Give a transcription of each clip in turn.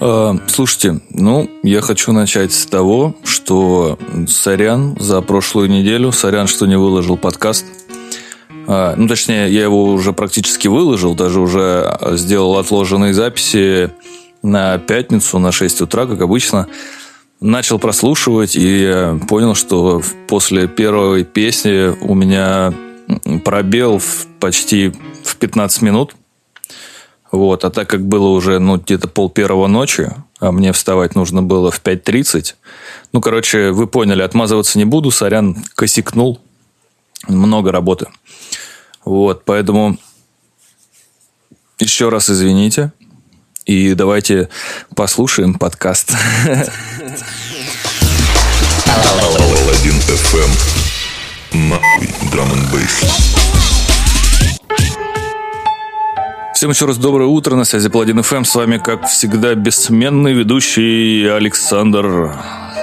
Э, слушайте, ну, я хочу начать с того, что сорян за прошлую неделю, сорян, что не выложил подкаст. Э, ну, точнее, я его уже практически выложил, даже уже сделал отложенные записи на пятницу на 6 утра, как обычно. Начал прослушивать и понял, что после первой песни у меня пробел в почти в 15 минут – вот, а так как было уже, ну, где-то пол первого ночи, а мне вставать нужно было в 5.30, ну, короче, вы поняли, отмазываться не буду, сорян, косикнул, много работы. Вот, поэтому еще раз извините, и давайте послушаем подкаст. Паладин FM. Нахуй драм н Всем еще раз доброе утро, на связи Паладин ФМ. С вами, как всегда, бессменный ведущий Александр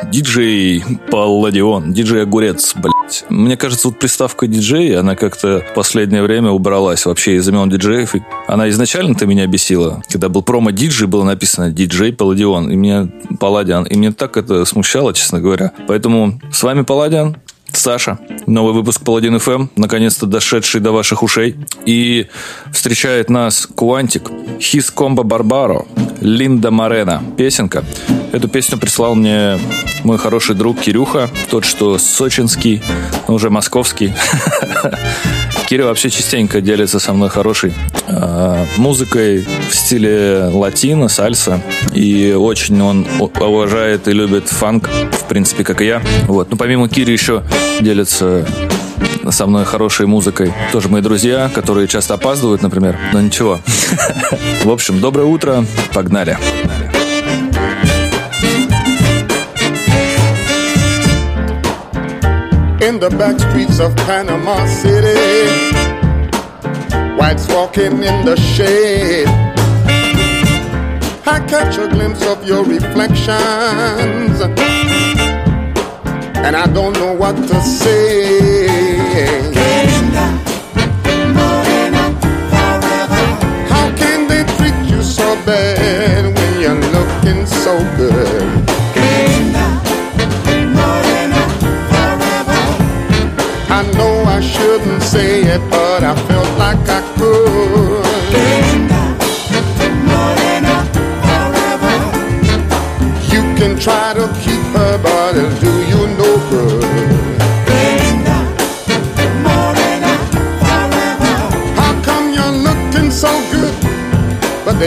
диджей Палладион, диджей Огурец, блять. Мне кажется, вот приставка диджей, она как-то в последнее время убралась вообще из имен диджеев. Она изначально-то меня бесила. Когда был промо-диджей, было написано диджей Палладион. И мне Палладиан. И мне так это смущало, честно говоря. Поэтому с вами Палладиан. Саша. Новый выпуск Паладин ФМ, наконец-то дошедший до ваших ушей. И встречает нас Куантик, Хис Комбо Барбаро, Линда Марена. Песенка. Эту песню прислал мне мой хороший друг Кирюха, тот, что сочинский, уже московский. Кирилл вообще частенько делится со мной хорошей э, музыкой в стиле латино, сальса. И очень он уважает и любит фанк, в принципе, как и я. Вот. Ну, помимо Кири еще делится со мной хорошей музыкой. Тоже мои друзья, которые часто опаздывают, например. Но ничего. В общем, доброе утро. Погнали. In the back streets of Panama City, whites walking in the shade. I catch a glimpse of your reflections and I don't know what to say. How can they treat you so bad when you're looking so good? I know I shouldn't say it, but I felt like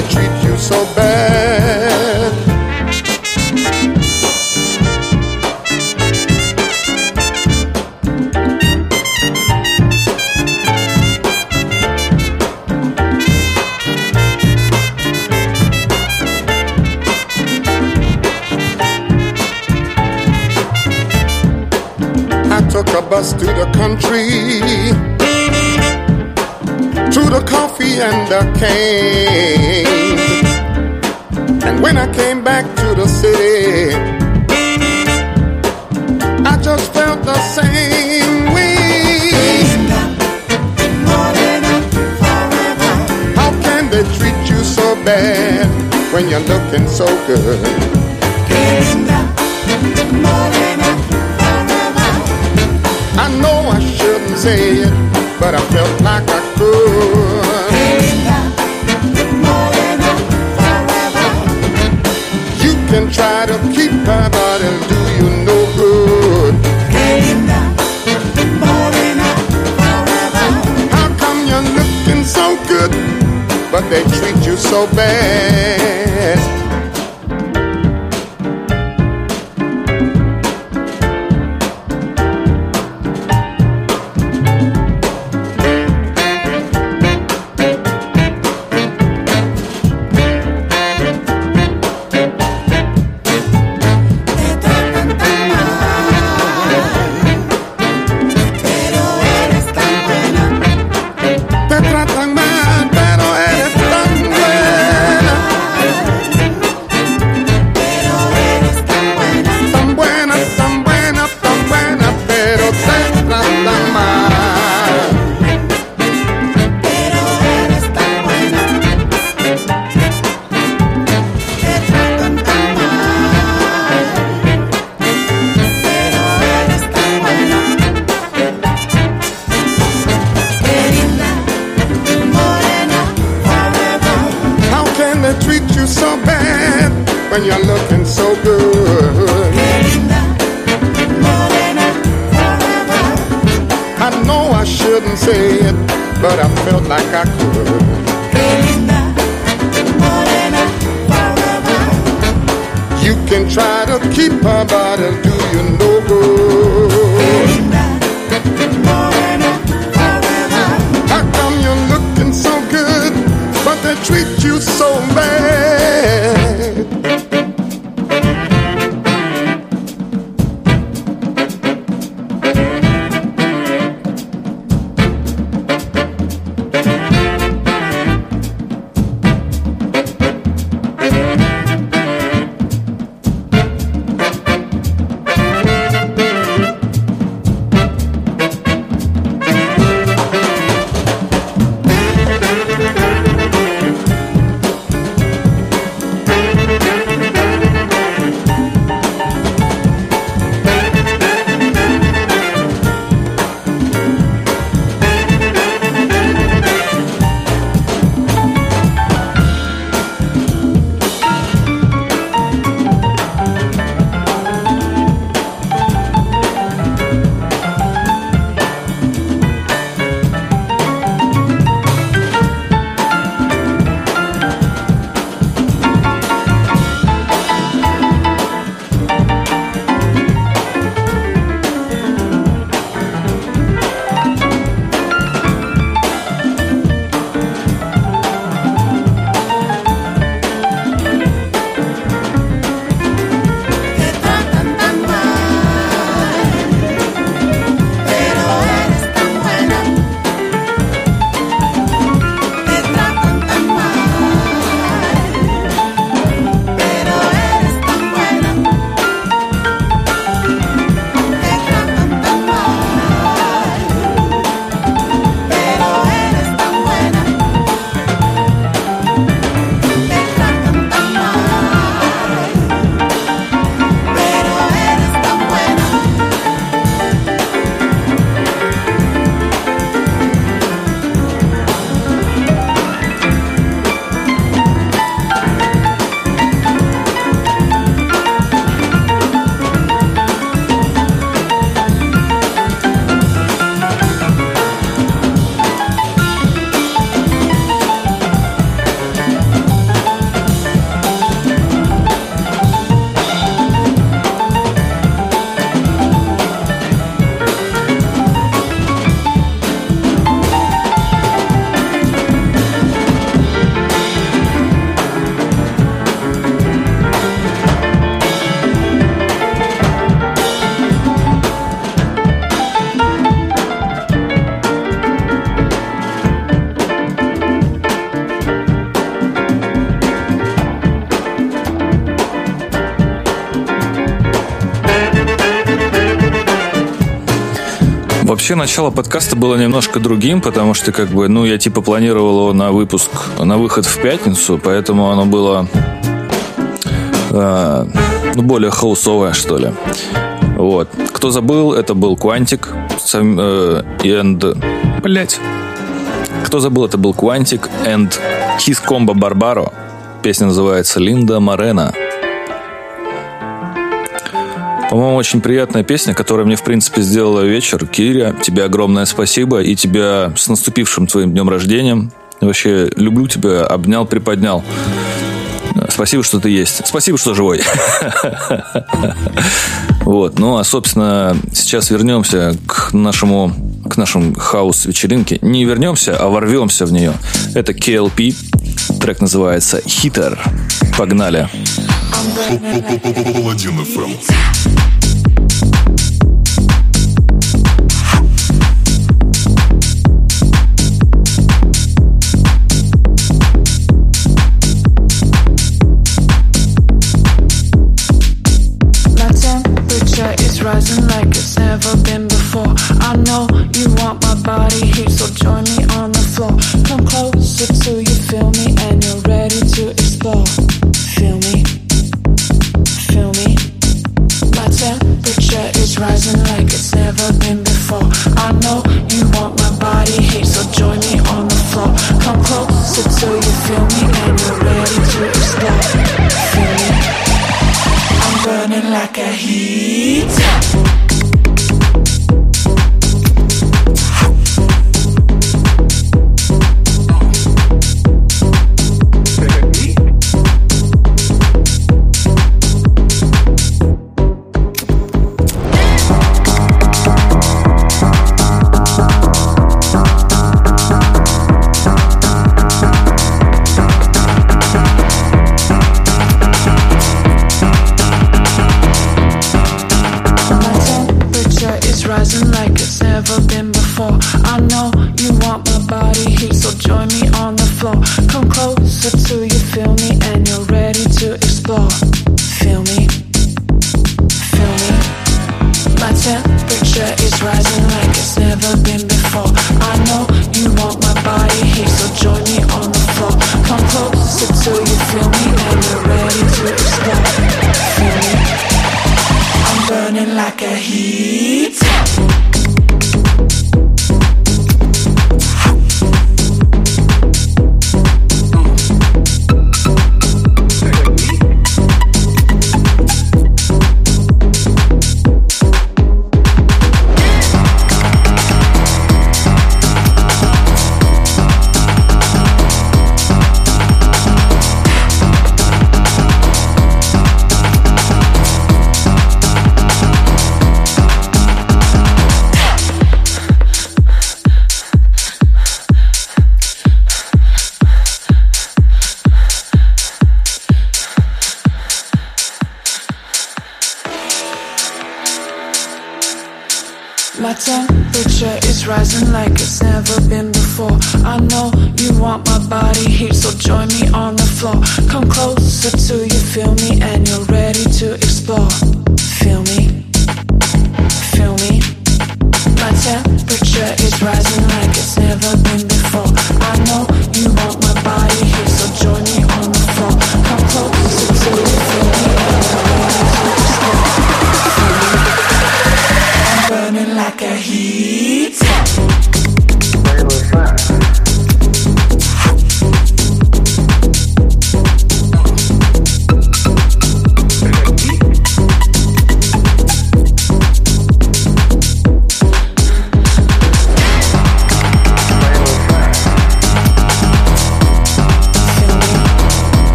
they treat you so bad? I took a bus to the country, to the coffee and the cane. So good? I know I shouldn't say it, but I felt like I could. You can try to keep her, but it'll do you no good. How come you're looking so good, but they treat you so bad? Вообще, начало подкаста было немножко другим, потому что, как бы, ну, я типа планировал его на выпуск, на выход в пятницу, поэтому оно было э, ну, более хаусовое, что ли. Вот. Кто забыл, это был Quantic э, and... Блять. Кто забыл, это был Quantic and His Combo Barbaro. Песня называется «Линда Морена». По-моему, очень приятная песня, которая мне, в принципе, сделала вечер. Киря, тебе огромное спасибо. И тебя с наступившим твоим днем рождения. Вообще, люблю тебя, обнял, приподнял. Спасибо, что ты есть. Спасибо, что живой. Вот. Ну, а, собственно, сейчас вернемся к нашему к нашему хаос-вечеринке. Не вернемся, а ворвемся в нее. Это KLP. Трек называется «Хитер». Погнали. Паладин. Rising like it's never been before. I know you want my body heat, so join me on the floor. Come closer till you feel me and you're ready to explore. Feel me, feel me. My temperature is rising like it's never been before. I know you want my body heat, so join me on the floor. Come closer till you feel me and you're ready to explore burning like a heat. I know you want my body heat, so join me on the floor. Come closer to you, feel me, and you're ready to explore.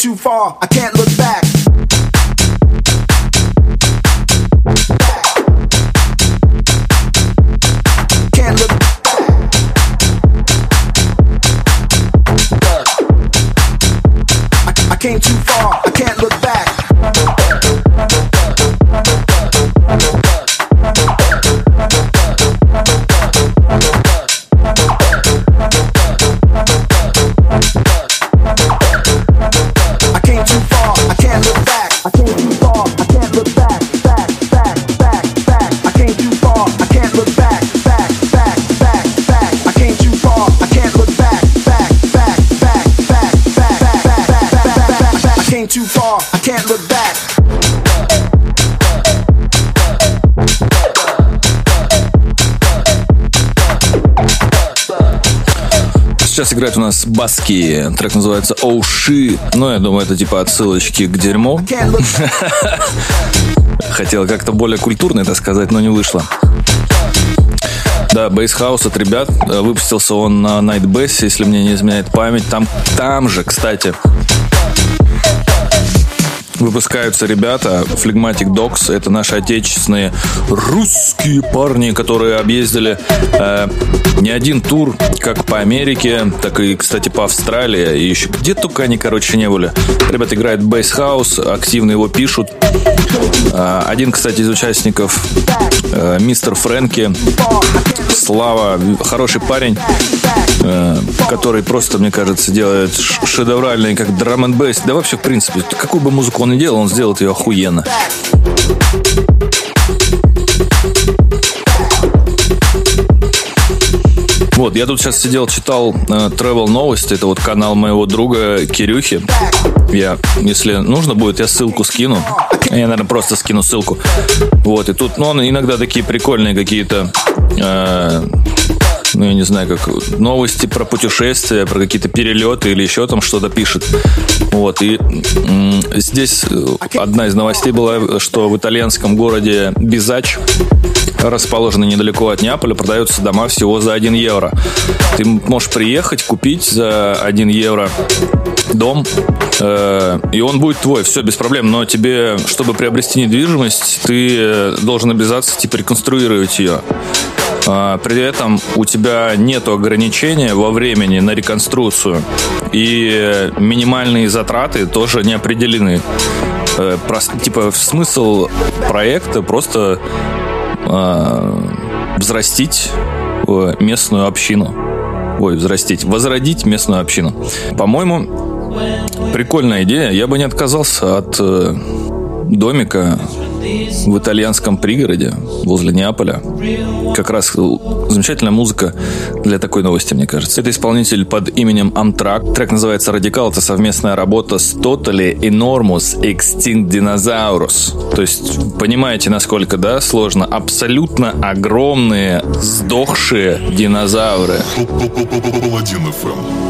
Too far, I Сейчас играет у нас Баски. Трек называется «Oh Shit». Ну, я думаю, это типа отсылочки к дерьму. Хотел как-то более культурно это сказать, но не вышло. Да, Бейсхаус от ребят. Выпустился он на Night Bass, если мне не изменяет память. Там, там же, кстати, выпускаются ребята Phlegmatic Dogs. Это наши отечественные русские парни, которые объездили э, не один тур, как по Америке, так и, кстати, по Австралии. И еще где только они, короче, не были. Ребята играют Bass House, активно его пишут. Э, один, кстати, из участников, э, мистер Фрэнки. Слава, хороший парень, э, который просто, мне кажется, делает шедевральный, как драм н Да вообще, в принципе, какую бы музыку он ни делал, он сделает ее охуенно. Вот, я тут сейчас сидел, читал э, travel новости. Это вот канал моего друга Кирюхи. Я, если нужно будет, я ссылку скину. Я, наверное, просто скину ссылку. Вот, и тут, ну, он иногда такие прикольные какие-то э, ну, я не знаю, как новости про путешествия, про какие-то перелеты или еще там что-то пишет. Вот, и м, здесь одна из новостей была, что в итальянском городе Бизач, расположенный недалеко от Неаполя, продаются дома всего за 1 евро. Ты можешь приехать, купить за 1 евро дом, э, и он будет твой, все без проблем. Но тебе, чтобы приобрести недвижимость, ты э, должен обязаться типа реконструировать ее. А, При этом у тебя нет ограничения во времени на реконструкцию, и минимальные затраты тоже не определены. Э, прос- Типа смысл проекта просто а, взрастить э, местную общину. Ой, взрастить, возродить местную общину. По-моему, прикольная идея. Я бы не отказался от э, домика в итальянском пригороде возле Неаполя. Как раз замечательная музыка для такой новости, мне кажется. Это исполнитель под именем Амтрак. Трек называется «Радикал». Это совместная работа с Totally Enormous Extinct Dinosaurus. То есть, понимаете, насколько, да, сложно? Абсолютно огромные, сдохшие динозавры. Паладин FM.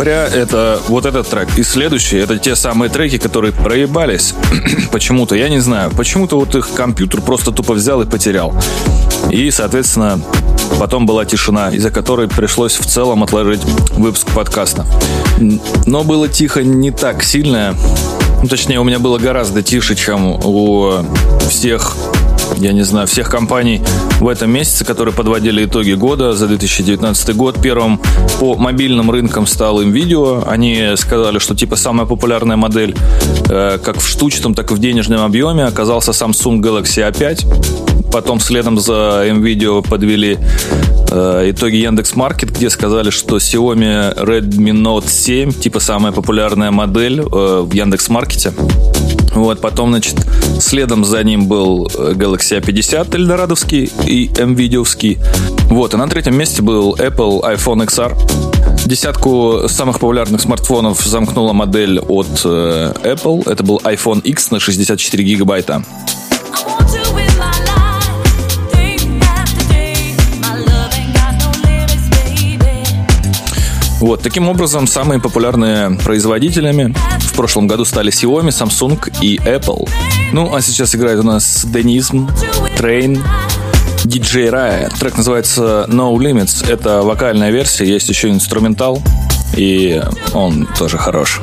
Говоря, это вот этот трек и следующий, это те самые треки, которые проебались почему-то, я не знаю, почему-то вот их компьютер просто тупо взял и потерял. И, соответственно, потом была тишина, из-за которой пришлось в целом отложить выпуск подкаста. Но было тихо не так сильно, ну, точнее, у меня было гораздо тише, чем у всех я не знаю, всех компаний в этом месяце, которые подводили итоги года за 2019 год. Первым по мобильным рынкам стал им видео. Они сказали, что типа самая популярная модель э, как в штучном, так и в денежном объеме оказался Samsung Galaxy A5. Потом следом за MVideo подвели э, итоги Яндекс Маркет, где сказали, что Xiaomi Redmi Note 7, типа самая популярная модель э, в Яндекс Маркете. Вот, потом, значит, следом за ним был э, Galaxy A50 Эльдорадовский и MVideoвский. Вот, и на третьем месте был Apple iPhone XR. Десятку самых популярных смартфонов замкнула модель от э, Apple. Это был iPhone X на 64 гигабайта. Вот, таким образом, самые популярные производителями в прошлом году стали Xiaomi, Samsung и Apple. Ну, а сейчас играет у нас Денизм, Train, DJ Raya. Трек называется No Limits. Это вокальная версия, есть еще инструментал, и он тоже хорош.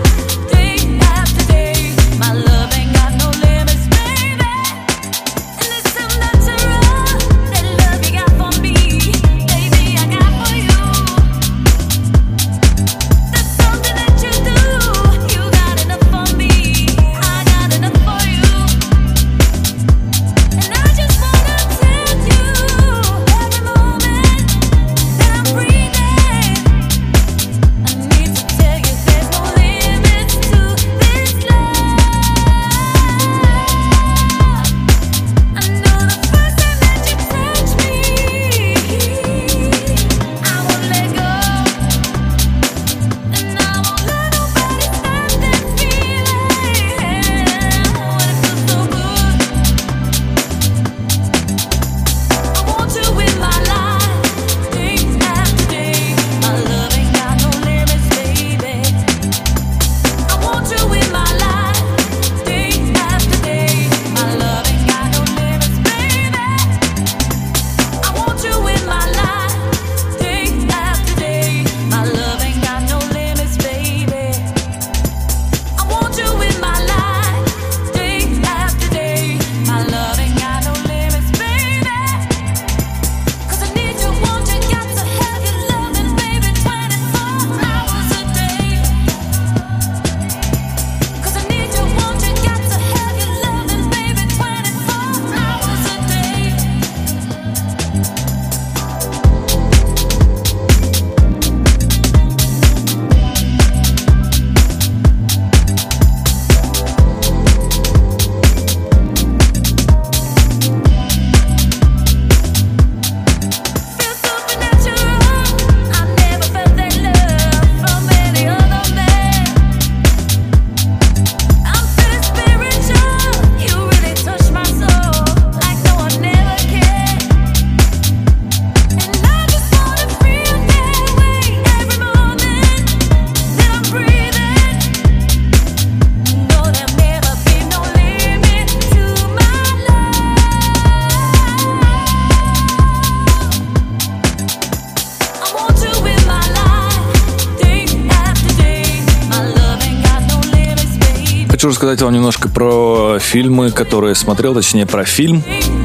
Рассказать вам немножко про фильмы, которые смотрел, точнее про фильм.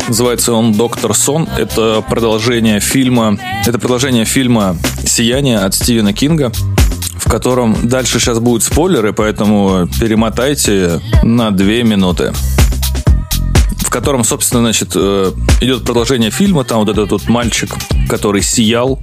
Называется он «Доктор Сон». Это продолжение фильма, это продолжение фильма «Сияние» от Стивена Кинга, в котором дальше сейчас будут спойлеры, поэтому перемотайте на две минуты. В котором, собственно, значит, э, идет продолжение фильма. Там вот этот вот мальчик, который сиял,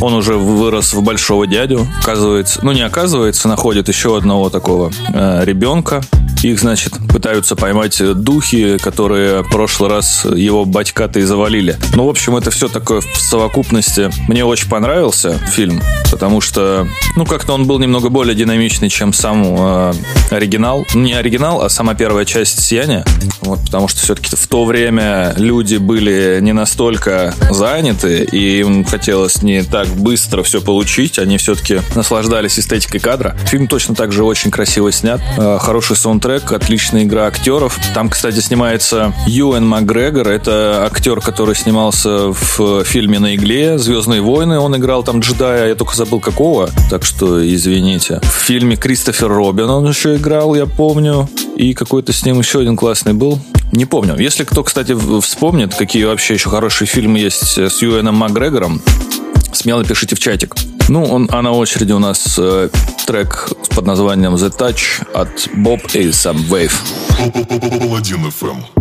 он уже вырос в большого дядю. Оказывается, ну не оказывается, находит еще одного такого э, ребенка. Их, значит, пытаются поймать духи, которые в прошлый раз его батька-то и завалили. Ну, в общем, это все такое в совокупности. Мне очень понравился фильм, потому что, ну, как-то он был немного более динамичный, чем сам э, оригинал. Не оригинал, а сама первая часть «Сияния». Вот, потому что все-таки в то время люди были не настолько заняты, и им хотелось не так быстро все получить. Они все-таки наслаждались эстетикой кадра. Фильм точно так же очень красиво снят. Э, Хороший саундтрек, отличная игра актеров. Там, кстати, снимается Юэн Макгрегор. Это актер, который снимался в фильме «На игле», «Звездные войны». Он играл там джедая, я только забыл какого, так что извините. В фильме Кристофер Робин он еще играл, я помню. И какой-то с ним еще один классный был. Не помню. Если кто, кстати, вспомнит, какие вообще еще хорошие фильмы есть с Юэном Макгрегором, смело пишите в чатик. Ну, он, а на очереди у нас э, трек под названием The Touch от Bob и Sam Wave. Паладин FM.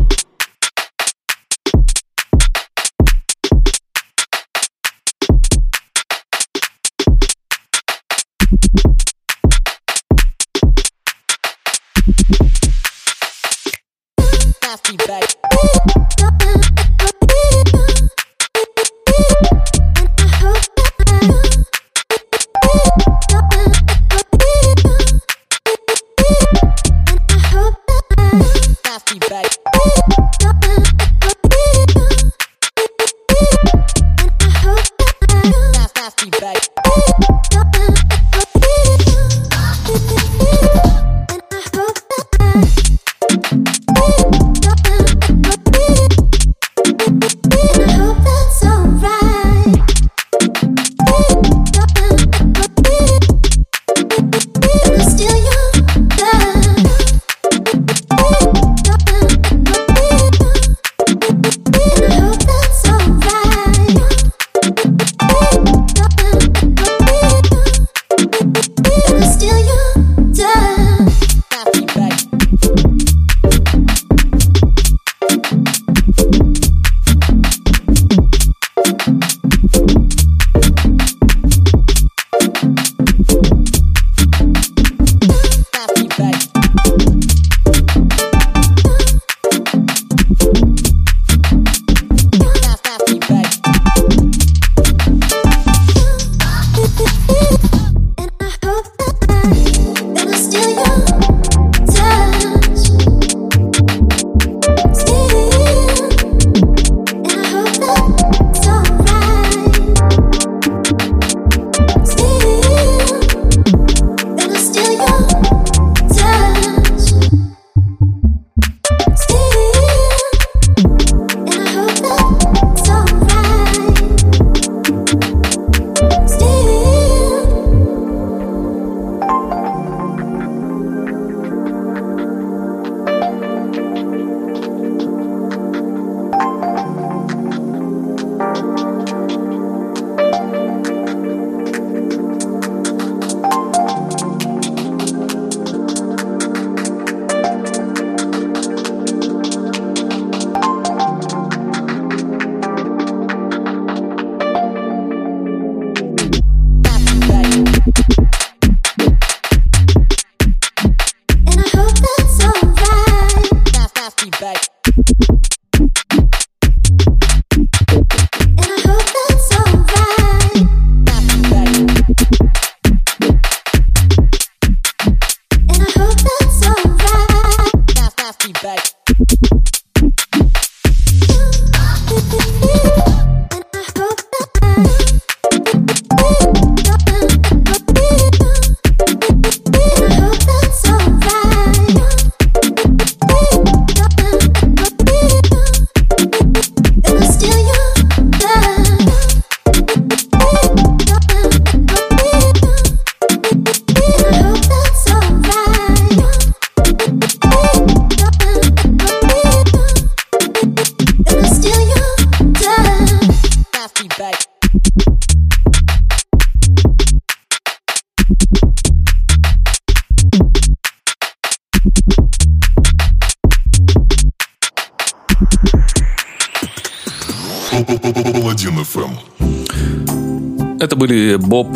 Bop,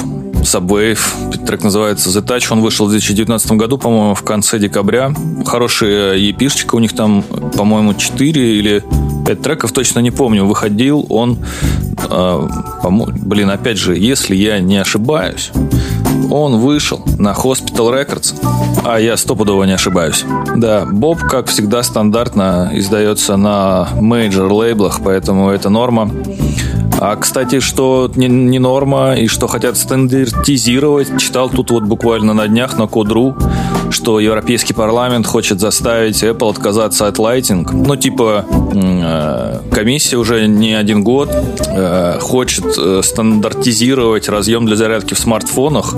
Subwave, Трек называется The Touch. Он вышел в 2019 году, по-моему, в конце декабря. Хорошая EP шечка. У них там, по-моему, 4 или 5 треков, точно не помню. Выходил он, э, блин, опять же, если я не ошибаюсь, он вышел на Hospital Records, а я стопудово не ошибаюсь. Да, Bop, как всегда, стандартно издается на major лейблах, поэтому это норма. А, кстати, что не, не норма и что хотят стандартизировать, читал тут вот буквально на днях на Кодру, что Европейский парламент хочет заставить Apple отказаться от Lighting. Ну, типа, э, комиссия уже не один год э, хочет э, стандартизировать разъем для зарядки в смартфонах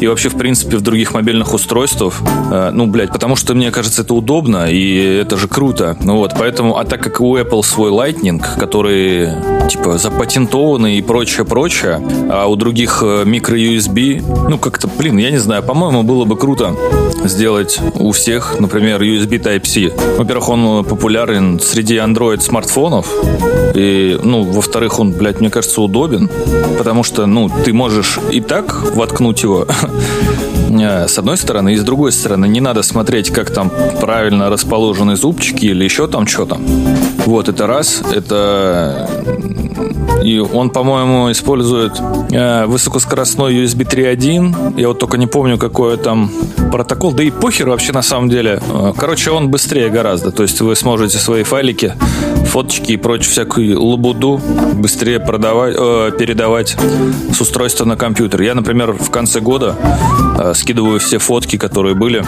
и вообще, в принципе, в других мобильных устройствах. Ну, блядь, потому что, мне кажется, это удобно и это же круто. Ну вот, поэтому, а так как у Apple свой Lightning, который, типа, запатентованный и прочее-прочее, а у других микро-USB, ну, как-то, блин, я не знаю, по-моему, было бы круто сделать у всех, например, USB Type-C. Во-первых, он популярен среди Android смартфонов, и, ну, во-вторых, он, блядь, мне кажется, удобен, потому что, ну, ты можешь и так воткнуть его, э, с одной стороны, и с другой стороны, не надо смотреть, как там правильно расположены зубчики или еще там что-то. Вот, это раз, это... И он, по-моему, использует э, высокоскоростной USB 3.1. Я вот только не помню, какой там протокол. Да и похер вообще на самом деле. Э, Короче, он быстрее гораздо. То есть вы сможете свои файлики, фоточки и прочую всякую лабуду быстрее продавать, э, передавать с устройства на компьютер. Я, например, в конце года э, скидываю все фотки, которые были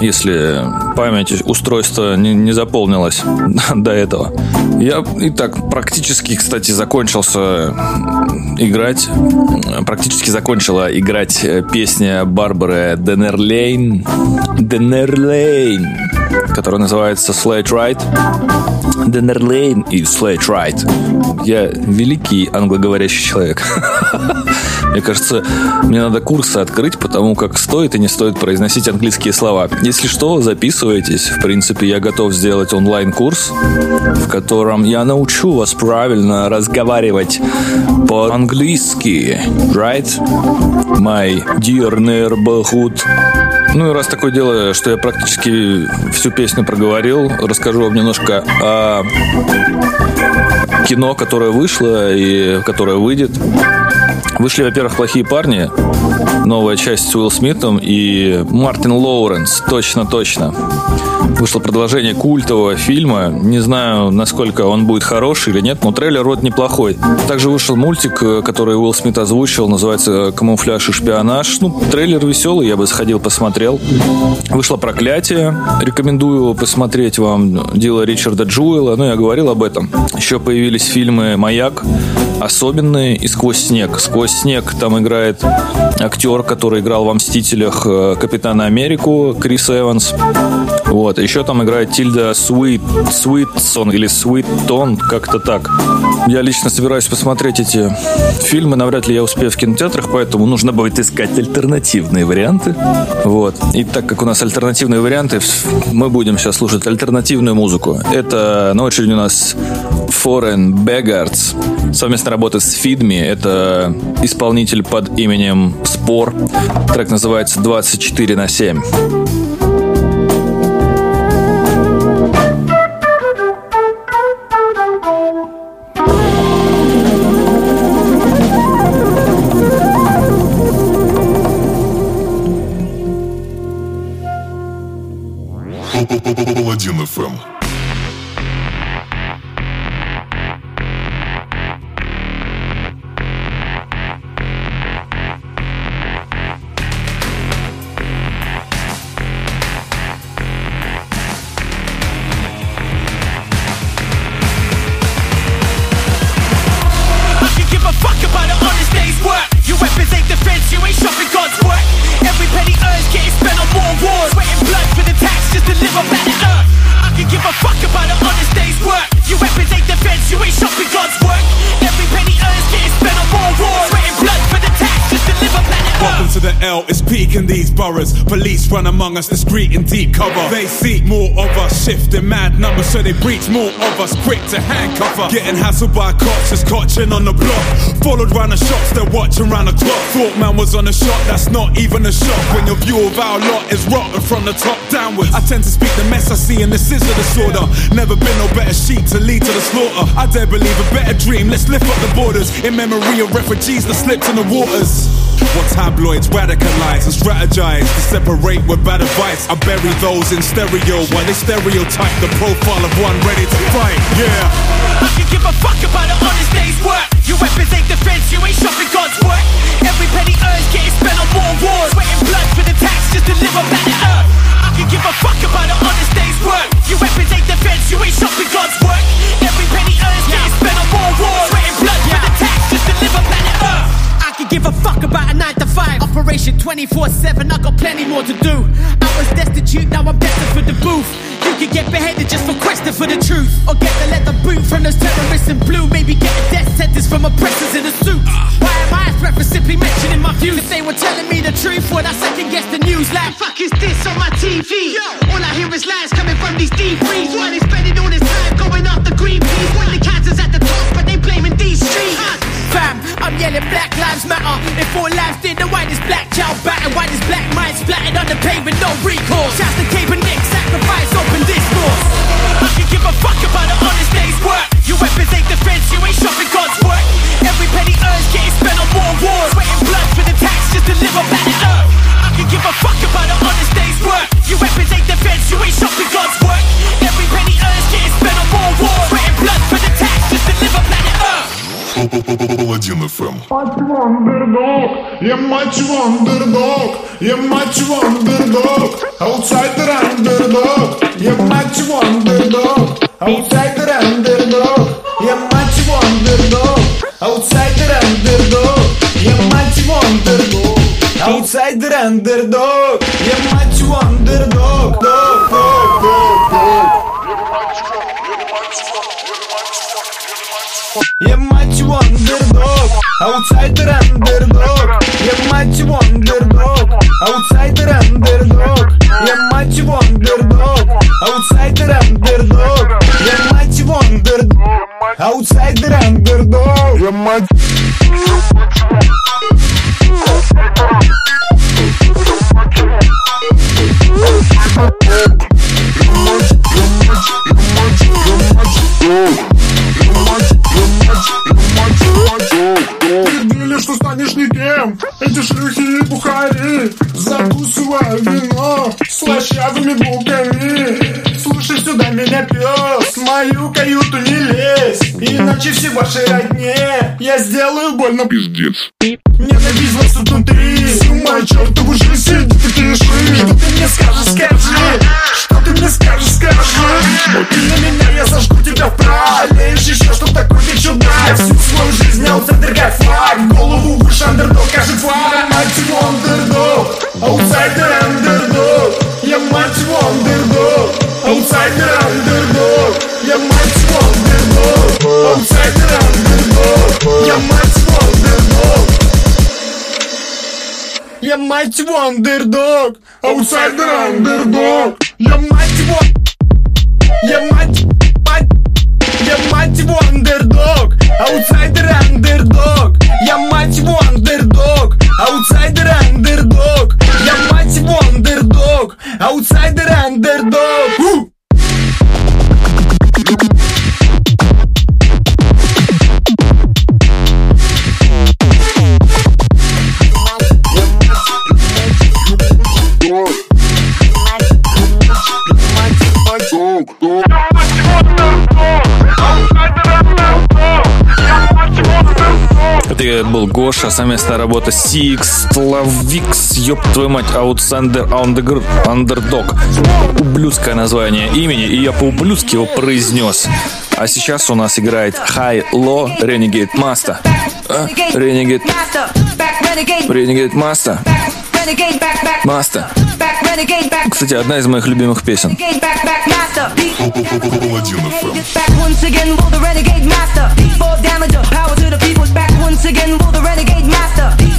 если память устройства не, не заполнилась до этого. Я и так практически, кстати, закончился играть. Практически закончила играть э, песня Барбары Денерлейн. Денерлейн, которая называется Slate Ride. Денерлейн и Slate Ride. Я великий англоговорящий человек. Мне кажется, мне надо курсы открыть, потому как стоит и не стоит произносить английские слова. Если что, записывайтесь. В принципе, я готов сделать онлайн-курс, в котором я научу вас правильно разговаривать по-английски. Right? My dear neighborhood. Ну и раз такое дело, что я практически всю песню проговорил, расскажу вам немножко о кино, которое вышло и которое выйдет. Вышли, во-первых, «Плохие парни», новая часть с Уилл Смитом и Мартин Лоуренс, точно-точно. Вышло продолжение культового фильма. Не знаю, насколько он будет хороший или нет, но трейлер вот неплохой. Также вышел мультик, э, который Уилл Смит озвучил, называется «Камуфляж и шпионаж». Ну, трейлер веселый, я бы сходил, посмотрел. Вышло «Проклятие». Рекомендую посмотреть вам дело Ричарда Джуэла. Ну, я говорил об этом. Еще появились фильмы «Маяк», особенные и «Сквозь снег». «Сквозь снег» там играет актер, который играл во «Мстителях» э, Капитана Америку, Крис Эванс. Вот. Еще там играет Тильда Суит, Суитсон или Суиттон, как-то так. Я лично собираюсь посмотреть эти фильмы. Навряд ли я успею в кинотеатрах, поэтому нужно будет искать альтернативные варианты. Вот. И так как у нас альтернативные варианты, мы будем сейчас слушать альтернативную музыку. Это на очереди у нас Foreign Beggars. Совместная работа с Фидми. Это исполнитель под именем Спор. Трек называется 24 на 7. Паладин ФМ. Among us, discreet in deep cover. They seek more of us, shifting mad numbers, so they breach more of us, quick to handcuff us. Getting hassled by cops, just cotching on the block. Followed round the shops, they're watching round the clock. Thought man was on a shot, that's not even a shot. When your view of our lot is rotten from the top downwards. I tend to speak the mess I see in the scissor disorder. Never been no better sheep to lead to the slaughter. I dare believe a better dream, let's lift up the borders. In memory of refugees that slipped in the waters. What tabloids radicalize and strategize to separate with bad advice. I bury those in stereo while they stereotype the profile of one ready to fight. Yeah. I can give a fuck about an honest day's work. Your weapons ain't defense, you ain't shopping God's work. Every penny earned getting spent on more wars. Sweating blood for the tax just to live on planet Earth. I can give a fuck about an honest day's work. Your weapons ain't defense, you ain't shopping God's work. Every penny earned getting spent on more wars. Sweating blood for the tax just to live on planet Earth. Give a fuck about a 9 to 5 Operation 24-7, I got plenty more to do. I was destitute, now I'm destined for the booth. You could get beheaded just for questing for the truth. Or get the leather boot from those terrorists in blue. Maybe get a death sentence from oppressors in a suit. Why am I a threat for simply mentioning my views? If they were telling me the truth, would I second guess the news? Like, fuck is this on my TV? All I hear is lies coming from these D3s Why they spending all this time going after Greenpeace When the cancer's at the top, but they blaming these streets Fam, I'm yelling Black Lives Matter. If all lives did, the white is black child battered, white is black minds splattered on the pavement, no recourse. Shouts to Cape and Nick, sacrifice, open Андердог, я мать его андердог, я мать его андердог, аутсайдер андердог, я мать его андердог, аутсайдер андердог, я мать его андердог, аутсайдер андердог, я мать его андердог, аутсайдер андердог, я мать его андердог, дог, дог, дог, дог. Я мать его андердог, аутсайдер андердог Я мать его андердог, аутсайдер андердог Я что станешь никем Эти шлюхи и бухари Закусывая вино Слащавыми булками. Слушай сюда меня, пес В мою каюту не лезь Иначе все ваши родне. Я сделаю больно. Пиздец. Ненавижу вас внутри. Всю мою чертову жизнь сидит и пиши Что ты мне скажешь, скажи? Что ты мне скажешь, скажи? Ты на меня, я сожгу тебя в праве жизнь аутсайдер как флаг. Голову выше андердог, кажет флаг Мать его андердог Аутсайдер андердог. Я мать его андердог Аутсайдер андердог. Я мать его андердог Аутсайдер андердог. Я мать его андердог я мать его андердог, аутсайдер андердог. Я мать его, я мать, мать, я мать его андердог, аутсайдер андердог. Совместная работа Сикс, Славикс, ёб твою мать, Аутсендер, Андердог. Ублюдское название имени, и я по-ублюдски его произнес. А сейчас у нас играет HI-LO Renegade Master. А? Renegade, Renegade Master. Master. Кстати, одна из моих любимых песен. Once again, with the renegade master. For damager, power to the people. Back once again, will the renegade master.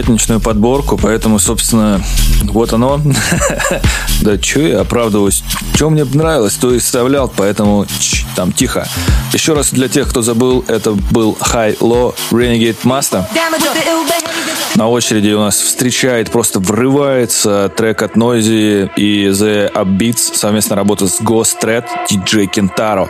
Пятничную подборку, поэтому, собственно, вот оно. Да что я оправдываюсь? Что мне нравилось, то и вставлял, поэтому там тихо. Еще раз для тех, кто забыл, это был High Low Renegade Master. На очереди у нас встречает, просто врывается трек от Noisy и The Upbeats, совместная работа с Ghost Thread, DJ Kentaro.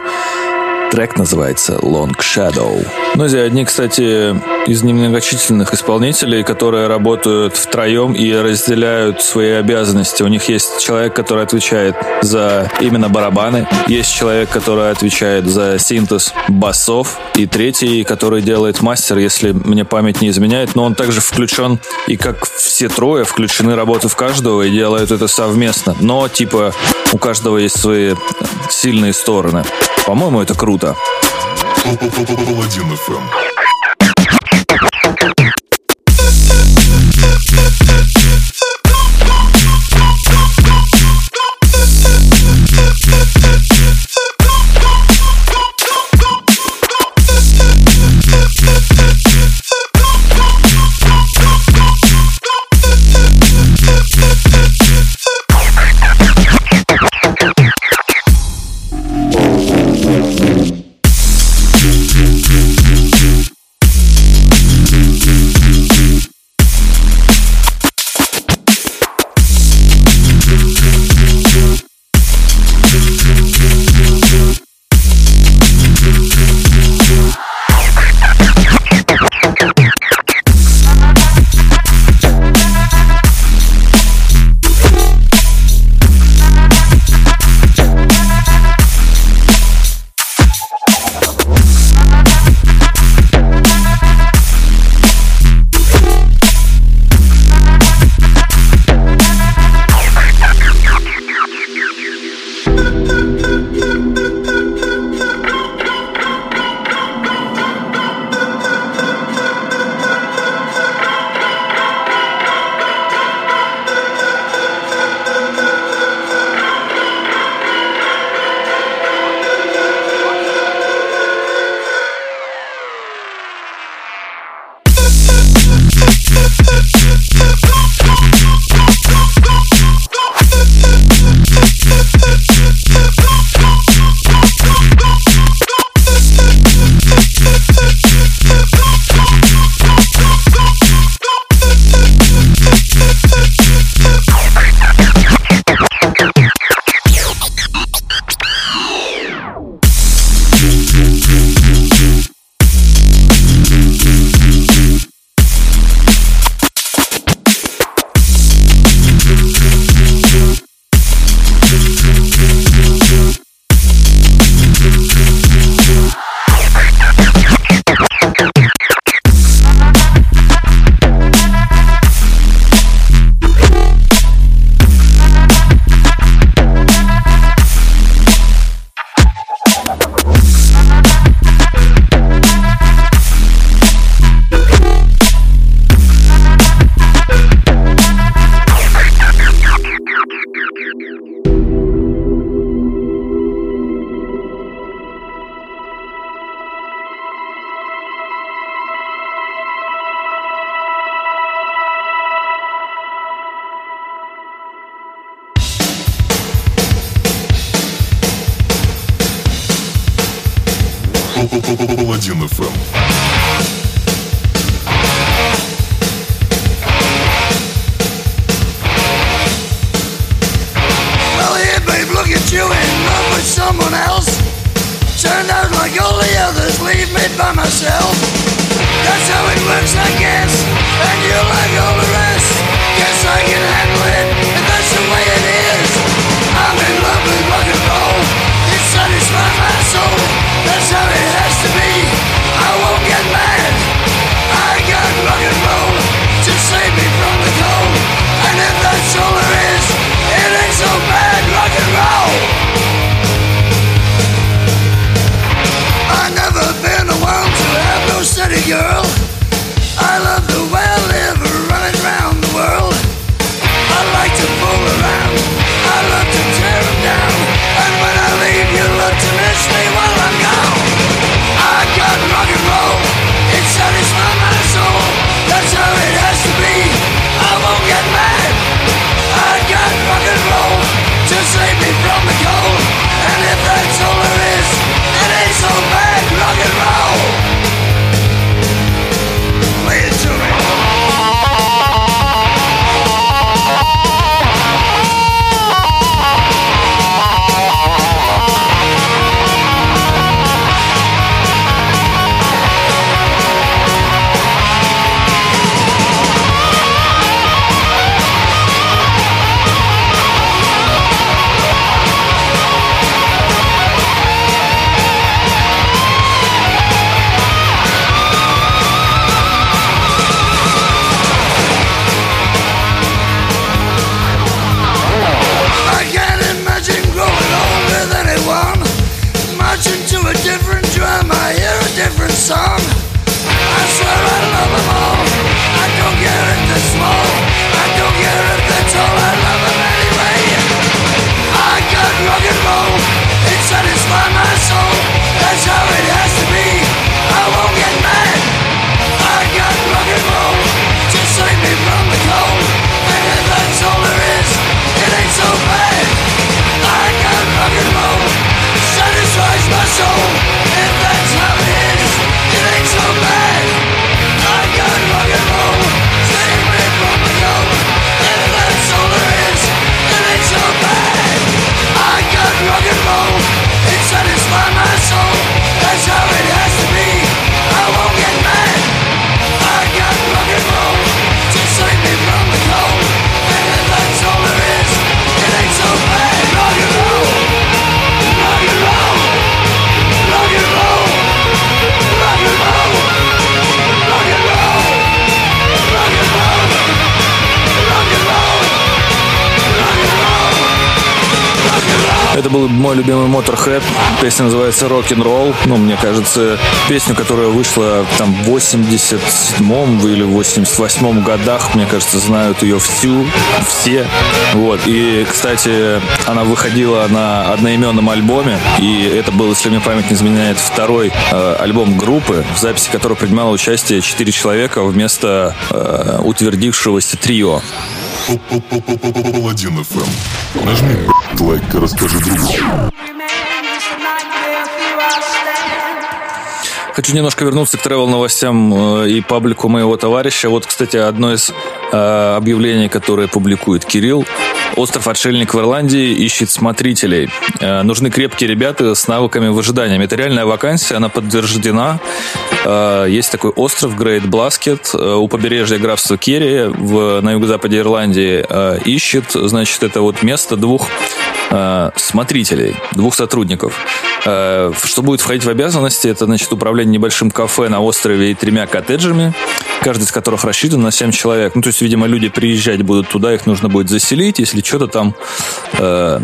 Трек называется Long Shadow. Нози одни, кстати, из немногочисленных исполнителей, которые работают втроем и разделяют свои обязанности. У них есть человек, который отвечает за именно барабаны, есть человек, который отвечает за синтез басов, и третий, который делает мастер, если мне память не изменяет, но он также включен, и как все трое включены работы в каждого и делают это совместно. Но, типа, у каждого есть свои сильные стороны. По-моему, это круто. Паладин ФМ. Thank you. Называется Rock'n'Roll. Ну, мне кажется, песню, которая вышла там в 87-м или 88-м годах, мне кажется, знают ее всю, все. Вот. И, кстати, она выходила на одноименном альбоме. И это был, если мне память не изменяет, второй э, альбом группы, в записи которого принимало участие 4 человека вместо э, утвердившегося трио. Паладин ФМ. Нажми лайк и расскажи другу. Хочу немножко вернуться к travel новостям э, и паблику моего товарища. Вот, кстати, одно из э, объявлений, которое публикует Кирилл. Остров Отшельник в Ирландии ищет смотрителей. Э, нужны крепкие ребята с навыками выжидания. Это реальная вакансия, она подтверждена. Э, есть такой остров Грейт Бласкет э, у побережья графства Керри в, на юго-западе Ирландии. Э, ищет, значит, это вот место двух э, смотрителей, двух сотрудников. Э, Что будет входить в обязанности, это, значит, управление небольшим кафе на острове и тремя коттеджами, каждый из которых рассчитан на 7 человек. Ну, то есть, видимо, люди приезжать будут туда, их нужно будет заселить, если что-то там э,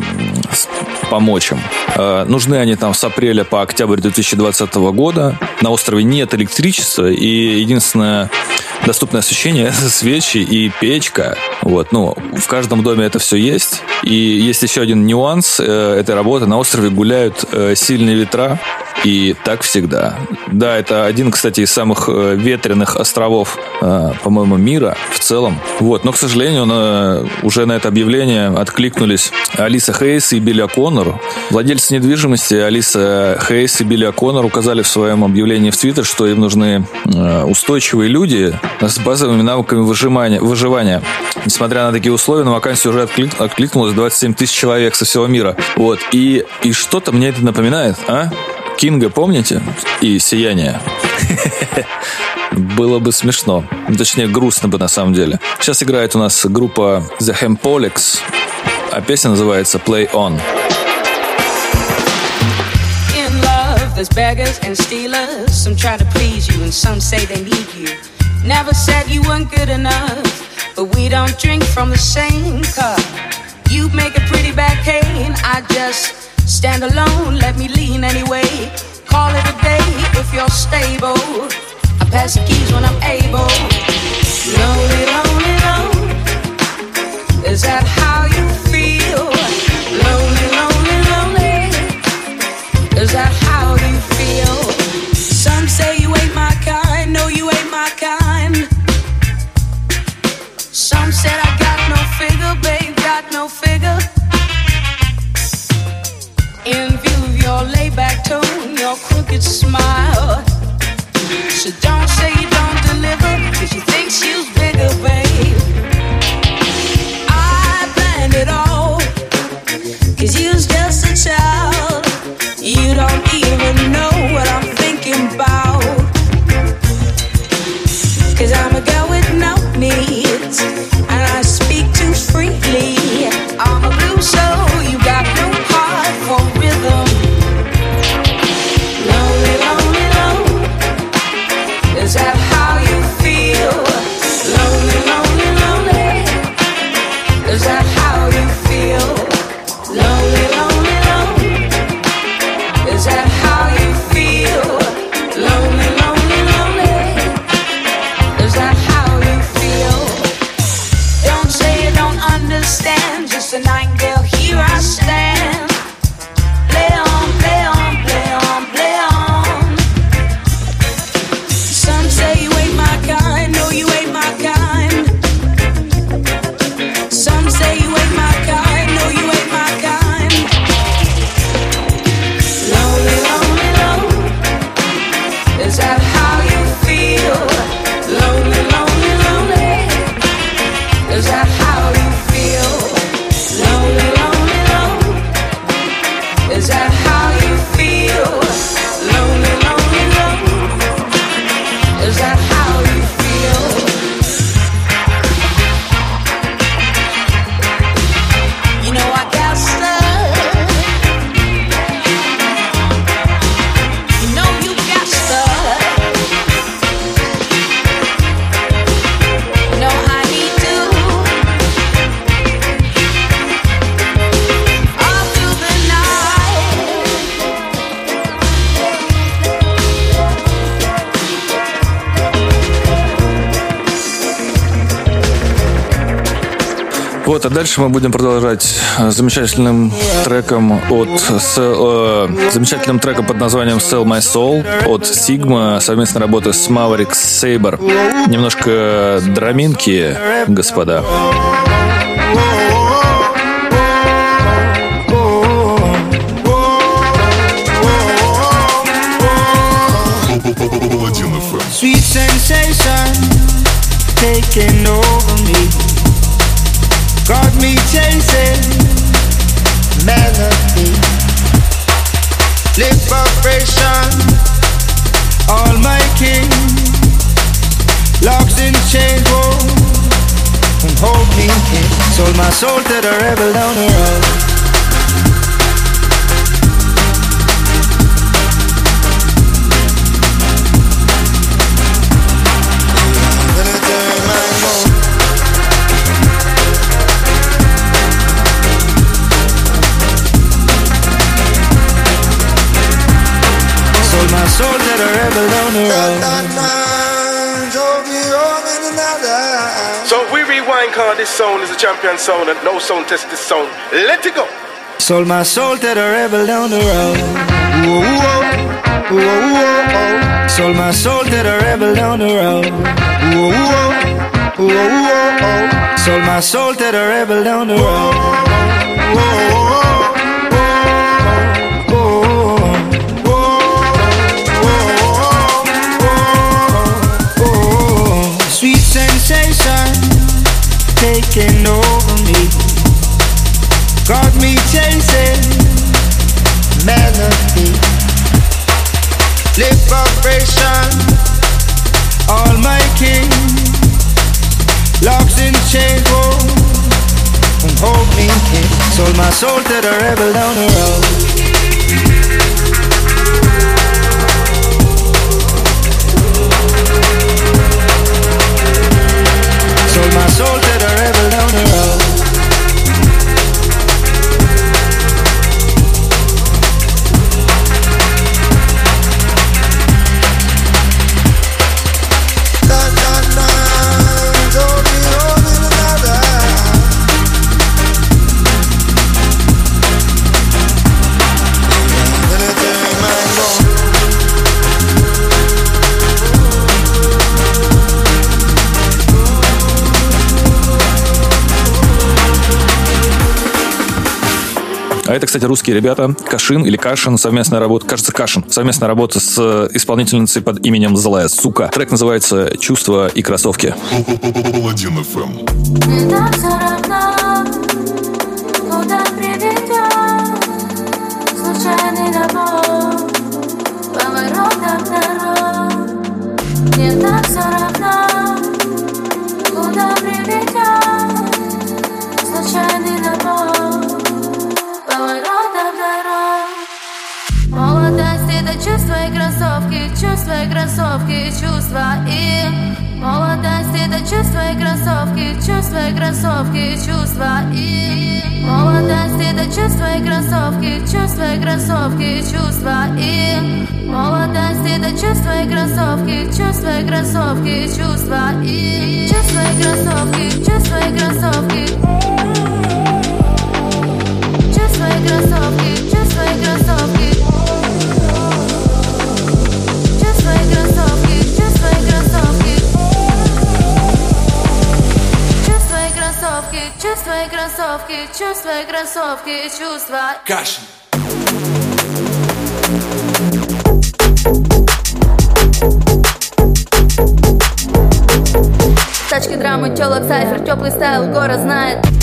помочь им. Э, нужны они там с апреля по октябрь 2020 года. На острове нет электричества, и единственное доступное освещение это свечи и печка. Вот, ну, в каждом доме это все есть. И есть еще один нюанс э, этой работы. На острове гуляют э, сильные ветра. И так всегда. Да, это один, кстати, из самых э, ветреных островов, э, по-моему, мира в целом. Вот, но, к сожалению, на- уже на это объявление откликнулись Алиса Хейс и Билли О'Коннор. Владельцы недвижимости Алиса Хейс и Билли О'Коннор указали в своем объявлении в Твиттер, что им нужны э, устойчивые люди с базовыми навыками выжимания, выживания. Несмотря на такие условия, на вакансию уже отклик- откликнулось 27 тысяч человек со всего мира. Вот. И, и что-то мне это напоминает, а? Кинга, помните? И Сияние. Было бы смешно. Ну, Точнее, грустно бы на самом деле. Сейчас играет у нас группа The Hempolics, а песня называется Play On. There's beggars and stealers. Some try to please you, and some say they need you. Never said you weren't good enough, but we don't drink from the same cup. You make a pretty bad cane. I just stand alone, let me lean anyway. Call it a day if you're stable. I pass the keys when I'm able. Lonely, lonely, lonely. Is that how you feel? Lonely, lonely, lonely. Is that Вот, а дальше мы будем продолжать э, замечательным треком от с, э, замечательным треком под названием Sell My Soul от Sigma, совместной работы с Maverick Saber. Немножко драминки, господа. Sweet sensation taking over me. Got me chasing melody. All my in chains, and. Sold my soul to the rebel down the road. The rebel road. So we rewind, cause this sound is a champion sound and no sound test this sound. Let it go. Sold my soul to the rebel down the road. Whoa, whoa. Whoa, whoa, oh. Sold my soul to the rebel down the road. Whoa, whoa, whoa, whoa, oh. Sold my soul to the rebel down the road. Whoa, taking over me. Got me chasing melody. Liberation, all my king. Locks in chains, whoa. Won't hold me in. Sold my soul to the rebel down the road. Sold my soul это, кстати, русские ребята. Кашин или Кашин. Совместная работа. Кажется, Кашин. Совместная работа с э, исполнительницей под именем Злая Сука. Трек называется «Чувства и кроссовки». Паладин ФМ. Кроссовки, чувства и кроссовки, чувства и Молодость. Это чувства и кроссовки, чувства и кроссовки, чувства и Молодость. Это чувства и кроссовки, чувства и кроссовки, чувства и Молодость. Это чувства и кроссовки, чувства и кроссовки, чувства и Чувства и кроссовки, чувства и кроссовки. Чувства и кроссовки, чувства и кроссовки чувства и кроссовки, чувства и кроссовки, чувства Кашин. Тачки, драмы, телок, сайфер, теплый стайл, город знает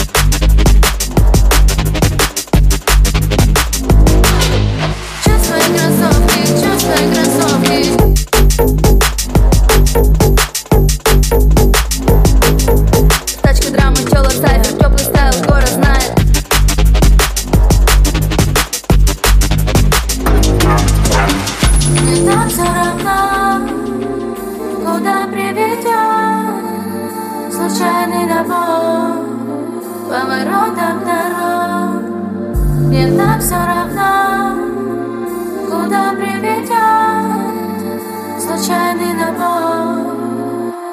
набор поворотов дорог. Мне так все равно, куда приведет случайный набор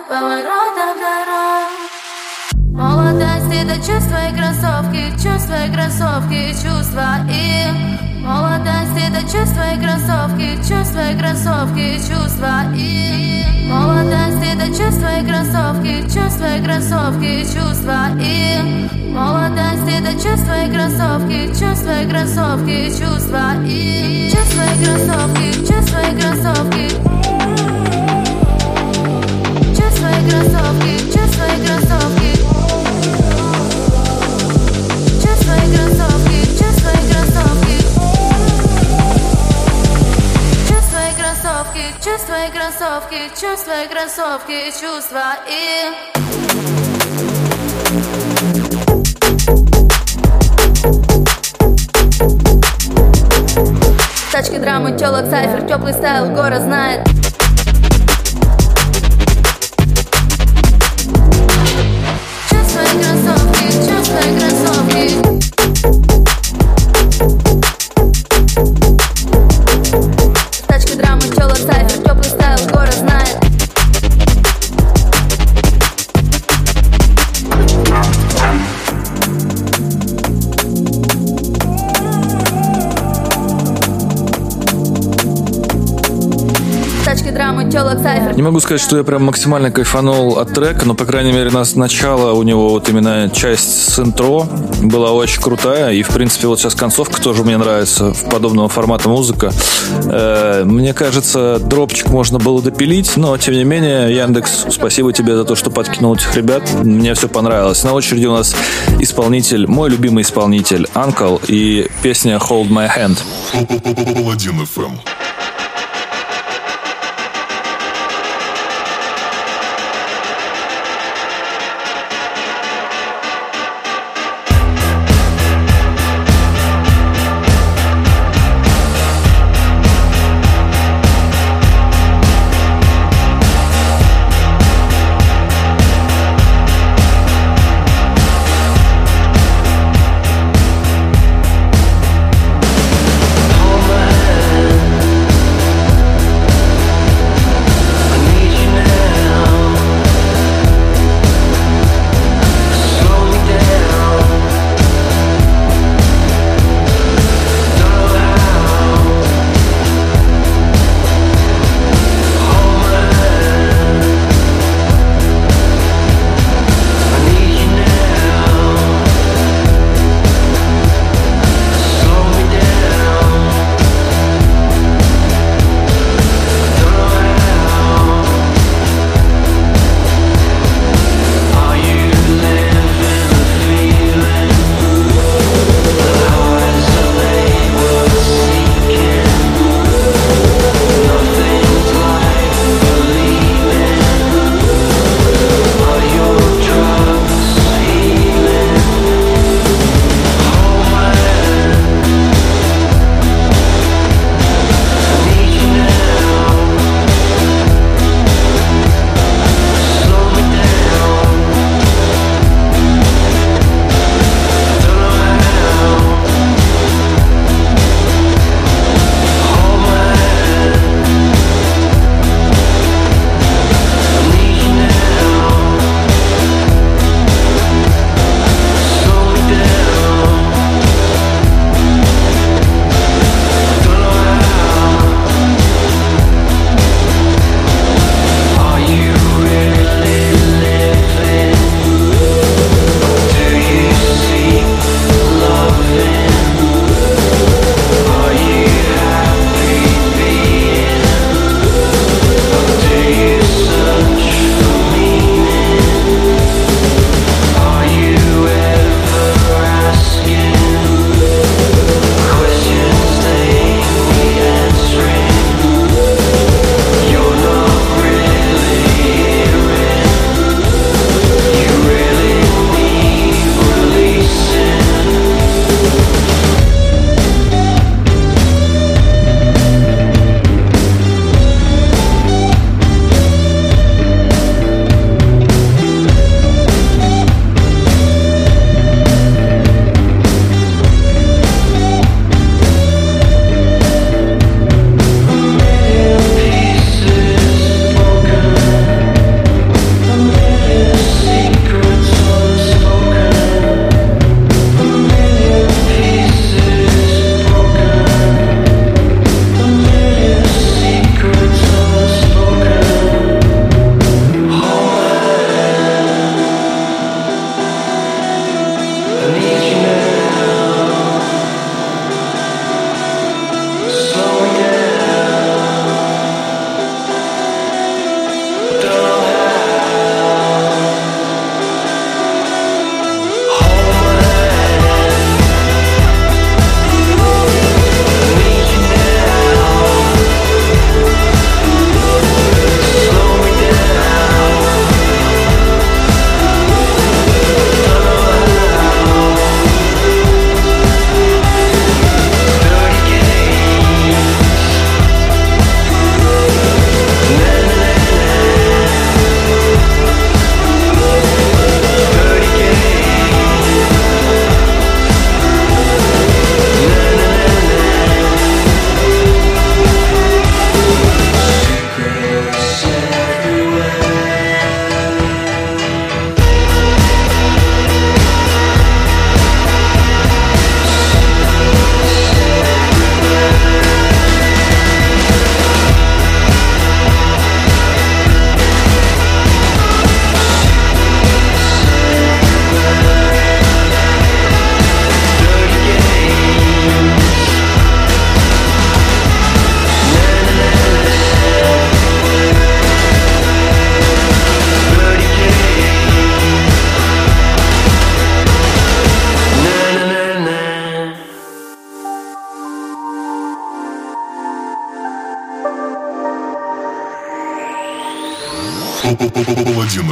поворотов дорог. Молодость это чувства и кроссовки, чувства и кроссовки, чувства и Молодость это чувства и кроссовки, чувства и кроссовки, чувства и Молодость это чувства и кроссовки, чувства и кроссовки, чувства и Молодость это чувства и кроссовки, чувства и кроссовки, чувства и Чувства и кроссовки, чувства и кроссовки кроссовки, чувства и кроссовки, чувства и кроссовки, чувства и Тачки, драмы, телок, сайфер, теплый стайл, город знает телок сайфер. Не могу сказать, что я прям максимально кайфанул от трека, но, по крайней мере, нас начало у него вот именно часть с интро была очень крутая. И, в принципе, вот сейчас концовка тоже мне нравится в подобного формата музыка. Э, Мне кажется, дропчик можно было допилить, но, тем не менее, Яндекс, спасибо тебе за то, что подкинул этих ребят. Мне все понравилось. На очереди у нас исполнитель, мой любимый исполнитель, Uncle и песня Hold My Hand. Паладин FM.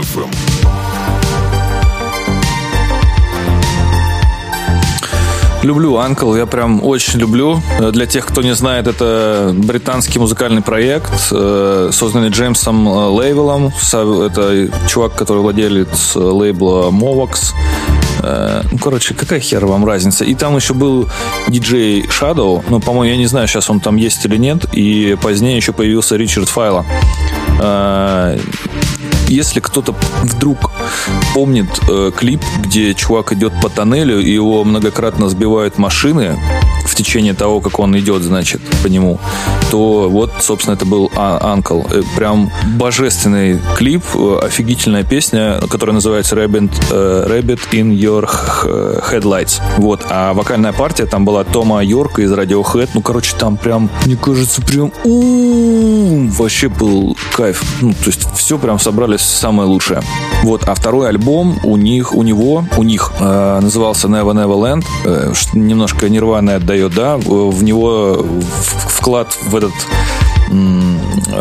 ФМ. Люблю Анкл, я прям очень люблю. Для тех, кто не знает, это британский музыкальный проект, созданный Джеймсом Лейвелом. Это чувак, который владелец лейбла Movox. Ну, короче, какая хер вам разница? И там еще был диджей Shadow. Ну, по-моему, я не знаю, сейчас он там есть или нет. И позднее еще появился Ричард Файла. Если кто-то вдруг помнит э, клип, где чувак идет по тоннелю, и его многократно сбивают машины в течение того, как он идет, значит, по нему, то вот, собственно, это был А- Анкл. Э, Прям божественный клип, э, офигительная песня, которая называется Rabbit, э, Rabbit in Your Headlights. Вот. А вокальная партия там была Тома Йорка из Radiohead. Ну, короче, там прям, мне кажется, прям у-у-у, вообще был кайф. Ну, то есть все прям собрались самое лучшее. Вот. А второй альбом у них, у него, у них э, назывался Never Never Land. Э, немножко нирвана отдает, да. В него вклад в этот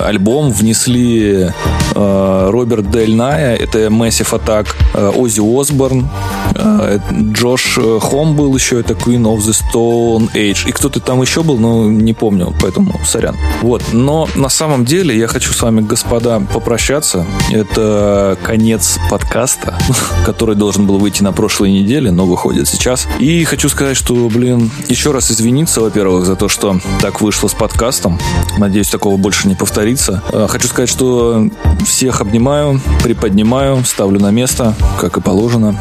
альбом внесли э, Роберт Дель Ная, это Massive Attack, э, Оззи Осборн, э, Джош э, Хом был еще, это Queen of the Stone Age. И кто-то там еще был, но не помню, поэтому сорян. Вот. Но на самом деле я хочу с вами, господа, попрощаться. Это конец подкаста, который должен был выйти на прошлой неделе, но выходит сейчас. И хочу сказать, что, блин, еще раз извиниться, во-первых, за то, что так вышло с подкастом. Надеюсь, такого больше не повторится. Э, Хочу сказать, что всех обнимаю, приподнимаю, ставлю на место, как и положено.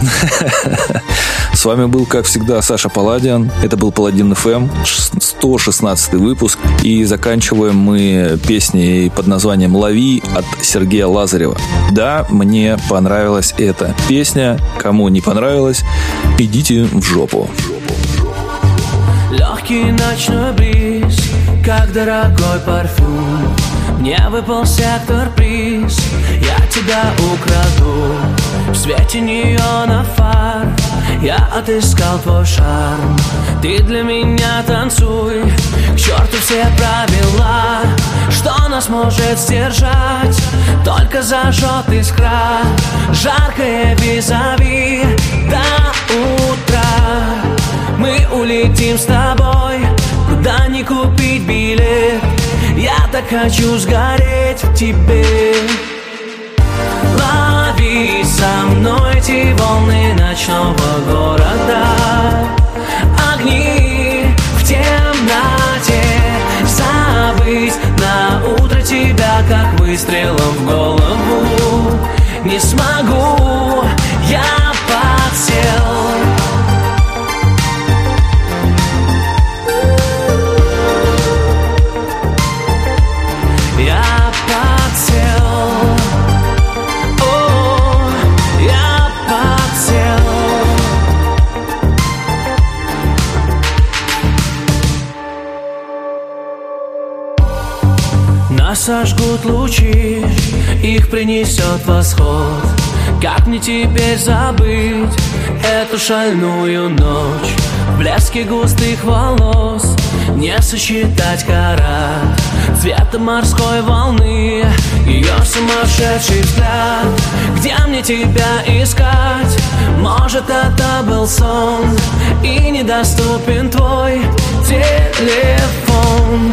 С вами был, как всегда, Саша Паладиан. Это был Паладин ФМ, 116 выпуск. И заканчиваем мы песней под названием «Лови» от Сергея Лазарева. Да, мне понравилась эта песня. Кому не понравилась, идите в жопу. Легкий ночной бриз, как дорогой парфюм. Мне выпал сектор приз, я тебя украду. В свете неона фар, я отыскал твой шарм. Ты для меня танцуй, к черту все правила. Что нас может сдержать, только зажжет искра Жаркое визави. До утра мы улетим с тобой Куда не купить билет Я так хочу сгореть в тебе. Лови со мной эти волны ночного города. Огни в темноте. Забыть на утро тебя как выстрелом в голову. Не смогу, я подсел сожгут лучи, их принесет восход. Как мне теперь забыть эту шальную ночь? В блеске густых волос не сосчитать карат Цвета морской волны, ее сумасшедший взгляд. Где мне тебя искать? Может это был сон И недоступен твой телефон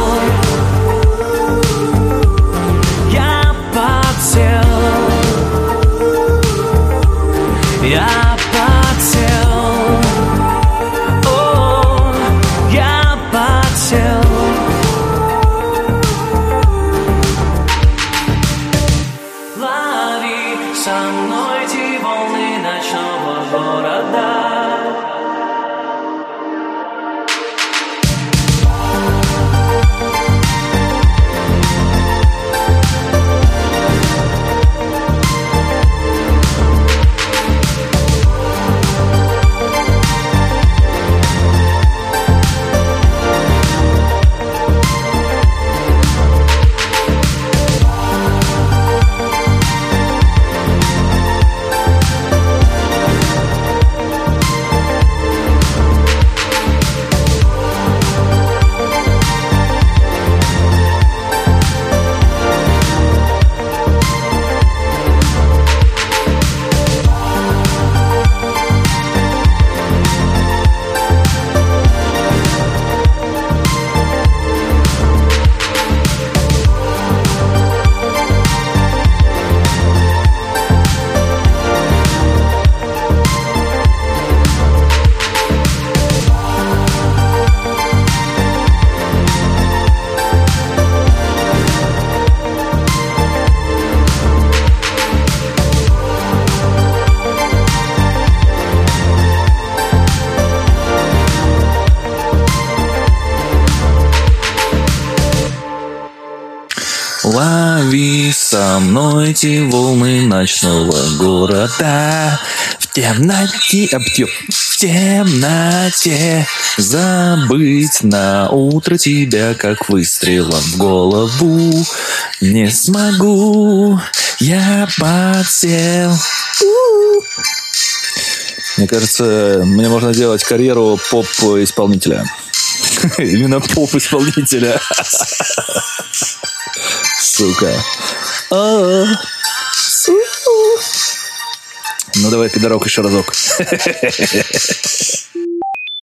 Я города В темноте, об тё- в темноте Забыть на утро тебя, как выстрелом в голову Не смогу, я подсел. Мне кажется, мне можно делать карьеру поп-исполнителя. Именно поп-исполнителя. Сука. Давай, пидорок, еще разок.